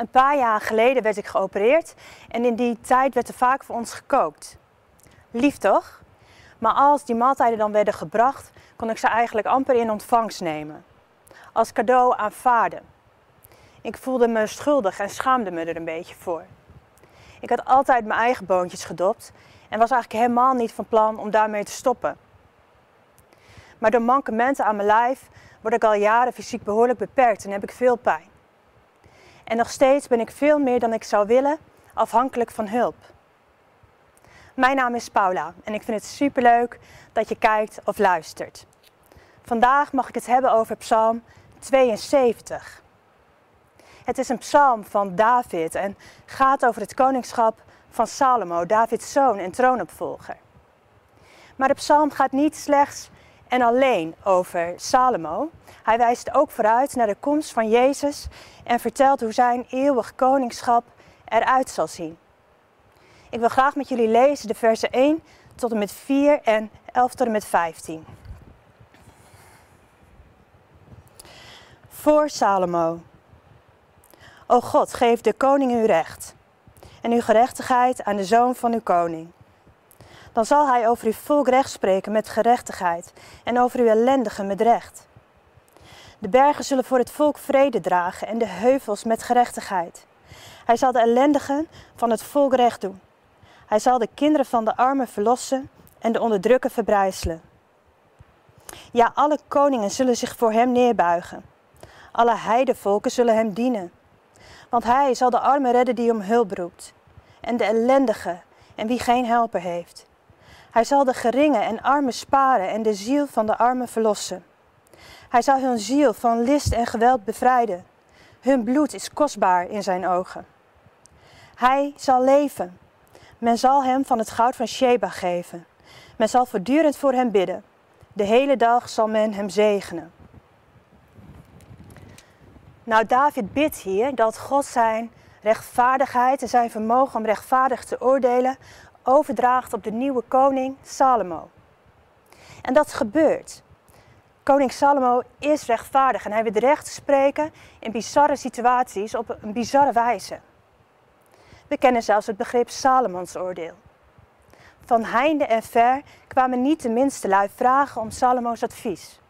Een paar jaar geleden werd ik geopereerd en in die tijd werd er vaak voor ons gekookt. Lief toch? Maar als die maaltijden dan werden gebracht, kon ik ze eigenlijk amper in ontvangst nemen. Als cadeau aanvaarden. Ik voelde me schuldig en schaamde me er een beetje voor. Ik had altijd mijn eigen boontjes gedopt en was eigenlijk helemaal niet van plan om daarmee te stoppen. Maar door mankementen aan mijn lijf word ik al jaren fysiek behoorlijk beperkt en heb ik veel pijn. En nog steeds ben ik veel meer dan ik zou willen afhankelijk van hulp. Mijn naam is Paula en ik vind het superleuk dat je kijkt of luistert. Vandaag mag ik het hebben over Psalm 72. Het is een psalm van David en gaat over het koningschap van Salomo, Davids zoon en troonopvolger. Maar de psalm gaat niet slechts en alleen over Salomo. Hij wijst ook vooruit naar de komst van Jezus en vertelt hoe zijn eeuwig koningschap eruit zal zien. Ik wil graag met jullie lezen de versen 1 tot en met 4 en 11 tot en met 15. Voor Salomo. O God, geef de koning uw recht en uw gerechtigheid aan de zoon van uw koning. Dan zal hij over uw volk recht spreken met gerechtigheid en over uw ellendigen met recht. De bergen zullen voor het volk vrede dragen en de heuvels met gerechtigheid. Hij zal de ellendigen van het volk recht doen. Hij zal de kinderen van de armen verlossen en de onderdrukken verbrijzelen. Ja, alle koningen zullen zich voor hem neerbuigen. Alle heidevolken zullen hem dienen. Want hij zal de armen redden die om hulp roept. En de ellendige en wie geen helper heeft. Hij zal de geringe en armen sparen en de ziel van de armen verlossen. Hij zal hun ziel van list en geweld bevrijden. Hun bloed is kostbaar in zijn ogen. Hij zal leven. Men zal hem van het goud van Sheba geven. Men zal voortdurend voor hem bidden. De hele dag zal men hem zegenen. Nou, David bidt hier dat God zijn rechtvaardigheid en zijn vermogen om rechtvaardig te oordelen overdraagt op de nieuwe koning Salomo. En dat gebeurt. Koning Salomo is rechtvaardig en hij weet recht te spreken in bizarre situaties op een bizarre wijze. We kennen zelfs het begrip Salomons oordeel. Van heinde en ver kwamen niet de minste lui vragen om Salomo's advies.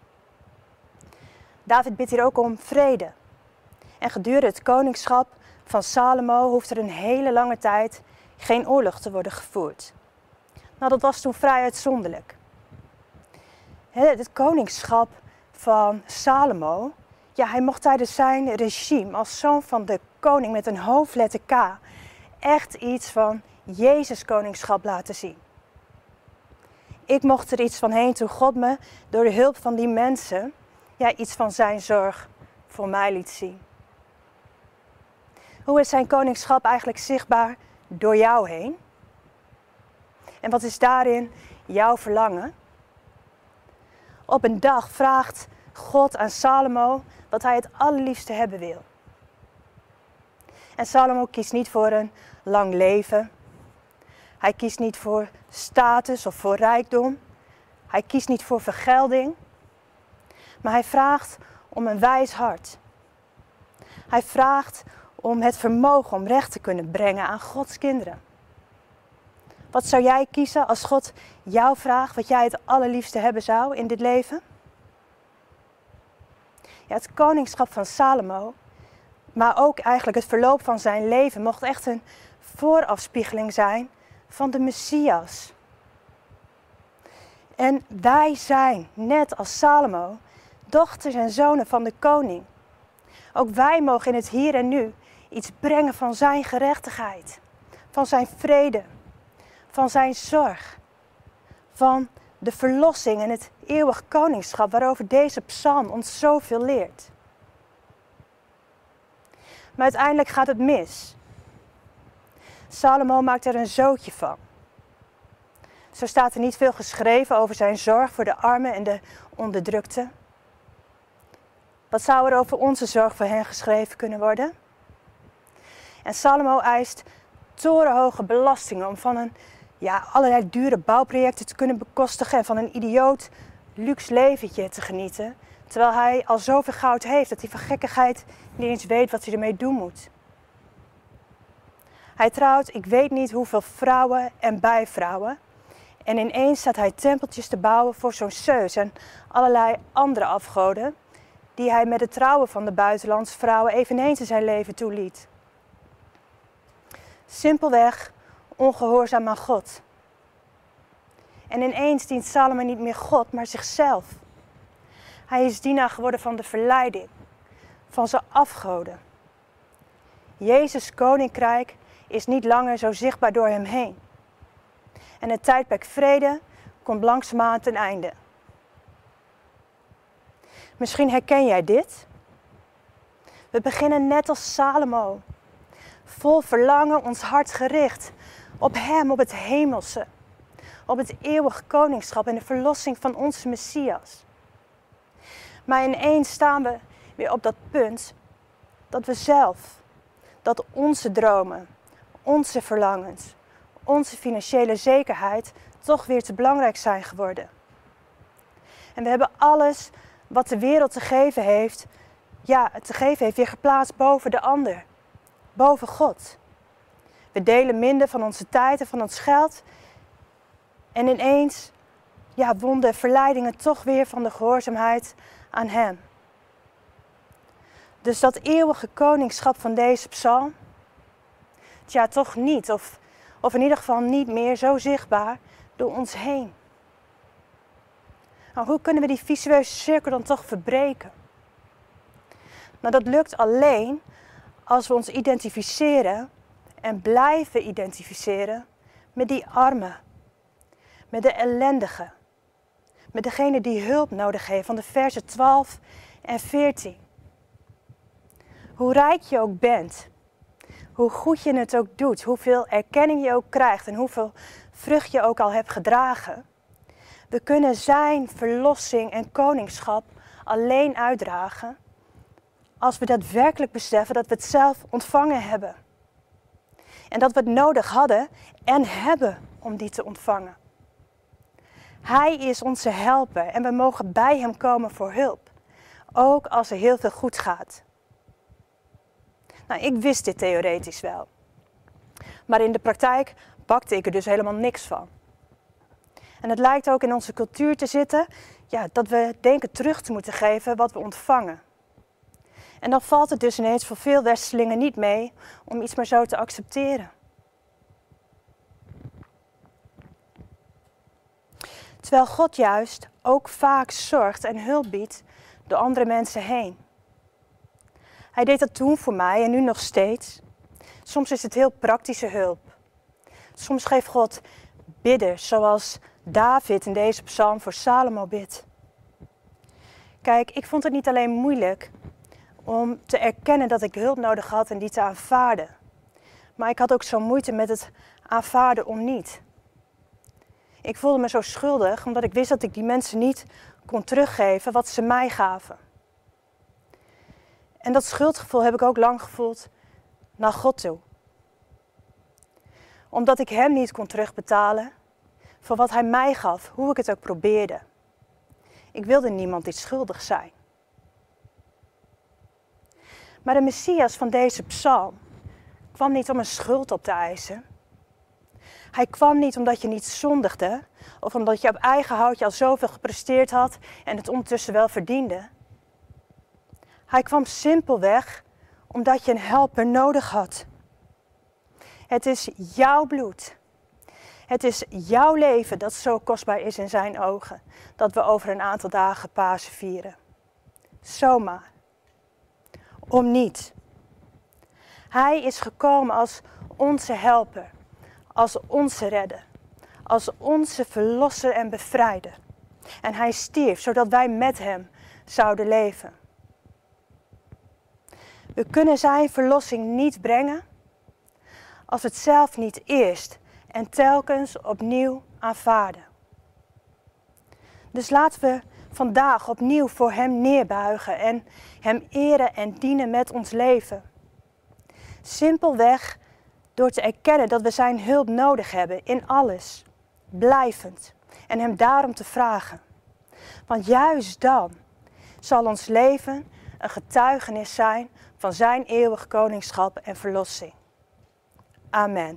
David bidt hier ook om vrede. En gedurende het koningschap van Salomo hoeft er een hele lange tijd geen oorlog te worden gevoerd. Nou, dat was toen vrij uitzonderlijk. Het koningschap van Salomo, ja, hij mocht tijdens zijn regime als zoon van de koning met een hoofdletter K echt iets van Jezus koningschap laten zien. Ik mocht er iets van heen toen God me door de hulp van die mensen ja, iets van zijn zorg voor mij liet zien. Hoe is zijn koningschap eigenlijk zichtbaar door jou heen? En wat is daarin jouw verlangen? Op een dag vraagt God aan Salomo wat hij het allerliefste hebben wil. En Salomo kiest niet voor een lang leven. Hij kiest niet voor status of voor rijkdom. Hij kiest niet voor vergelding. Maar hij vraagt om een wijs hart. Hij vraagt om het vermogen om recht te kunnen brengen aan Gods kinderen. Wat zou jij kiezen als God jou vraagt wat jij het allerliefste hebben zou in dit leven? Ja, het koningschap van Salomo, maar ook eigenlijk het verloop van zijn leven, mocht echt een voorafspiegeling zijn van de Messias. En wij zijn, net als Salomo, dochters en zonen van de koning. Ook wij mogen in het hier en nu iets brengen van zijn gerechtigheid, van zijn vrede, van zijn zorg, van de verlossing en het eeuwig koningschap waarover deze psalm ons zoveel leert. Maar uiteindelijk gaat het mis. Salomo maakt er een zootje van. Zo staat er niet veel geschreven over zijn zorg voor de armen en de onderdrukten. Wat zou er over onze zorg voor hen geschreven kunnen worden? En Salomo eist torenhoge belastingen om van een, ja, allerlei dure bouwprojecten te kunnen bekostigen en van een idioot luxe leventje te genieten. Terwijl hij al zoveel goud heeft dat hij van gekkigheid niet eens weet wat hij ermee doen moet. Hij trouwt, ik weet niet hoeveel vrouwen en bijvrouwen. En ineens staat hij tempeltjes te bouwen voor zo'n Zeus en allerlei andere afgoden, die hij met het trouwen van de buitenlandse vrouwen eveneens in zijn leven toeliet. Simpelweg ongehoorzaam aan God. En ineens dient Salomon niet meer God, maar zichzelf. Hij is dienaar geworden van de verleiding, van zijn afgoden. Jezus' koninkrijk is niet langer zo zichtbaar door hem heen. En het tijdperk vrede komt langzaamaan ten einde. Misschien herken jij dit. We beginnen net als Salomo, vol verlangen, ons hart gericht op Hem, op het hemelse, op het eeuwige koningschap en de verlossing van onze Messias. Maar ineens staan we weer op dat punt dat we zelf, dat onze dromen, onze verlangens, onze financiële zekerheid toch weer te belangrijk zijn geworden. En we hebben alles wat de wereld te geven heeft, ja, te geven heeft, weer geplaatst boven de ander, boven God. We delen minder van onze tijd en van ons geld. En ineens ja, wonden verleidingen toch weer van de gehoorzaamheid aan Hem. Dus dat eeuwige koningschap van deze psalm, ja, toch niet, of, of in ieder geval niet meer zo zichtbaar door ons heen. Nou, hoe kunnen we die visueuze cirkel dan toch verbreken? Nou, dat lukt alleen als we ons identificeren en blijven identificeren met die armen, met de ellendigen, met degene die hulp nodig heeft, van de versen 12 en 14. Hoe rijk je ook bent, hoe goed je het ook doet, hoeveel erkenning je ook krijgt en hoeveel vrucht je ook al hebt gedragen, we kunnen Zijn verlossing en koningschap alleen uitdragen als we daadwerkelijk beseffen dat we het zelf ontvangen hebben. En dat we het nodig hadden en hebben om die te ontvangen. Hij is onze helper en we mogen bij Hem komen voor hulp. Ook als er heel veel goed gaat. Nou, ik wist dit theoretisch wel. Maar in de praktijk bakte ik er dus helemaal niks van. En het lijkt ook in onze cultuur te zitten ja, dat we denken terug te moeten geven wat we ontvangen. En dan valt het dus ineens voor veel Westelingen niet mee om iets maar zo te accepteren. Terwijl God juist ook vaak zorgt en hulp biedt door andere mensen heen. Hij deed dat toen voor mij en nu nog steeds. Soms is het heel praktische hulp. Soms geeft God bidders, zoals David in deze psalm voor Salomo bidt. Kijk, ik vond het niet alleen moeilijk om te erkennen dat ik hulp nodig had en die te aanvaarden. Maar ik had ook zo moeite met het aanvaarden om niet. Ik voelde me zo schuldig omdat ik wist dat ik die mensen niet kon teruggeven wat ze mij gaven. En dat schuldgevoel heb ik ook lang gevoeld naar God toe. Omdat ik Hem niet kon terugbetalen voor wat Hij mij gaf, hoe ik het ook probeerde. Ik wilde niemand iets schuldig zijn. Maar de Messias van deze psalm kwam niet om een schuld op te eisen. Hij kwam niet omdat je niet zondigde of omdat je op eigen houtje al zoveel gepresteerd had en het ondertussen wel verdiende. Hij kwam simpelweg omdat je een helper nodig had. Het is jouw bloed. Het is jouw leven dat zo kostbaar is in zijn ogen dat we over een aantal dagen Pasen vieren. Zomaar om niet. Hij is gekomen als onze helper, als onze redder, als onze verlosser en bevrijder. En hij stierf zodat wij met hem zouden leven. We kunnen zijn verlossing niet brengen als we het zelf niet eerst en telkens opnieuw aanvaarden. Dus laten we vandaag opnieuw voor Hem neerbuigen en Hem eren en dienen met ons leven. Simpelweg door te erkennen dat we Zijn hulp nodig hebben in alles, blijvend, en Hem daarom te vragen. Want juist dan zal ons leven een getuigenis zijn van Zijn eeuwig koningschap en verlossing. Amen.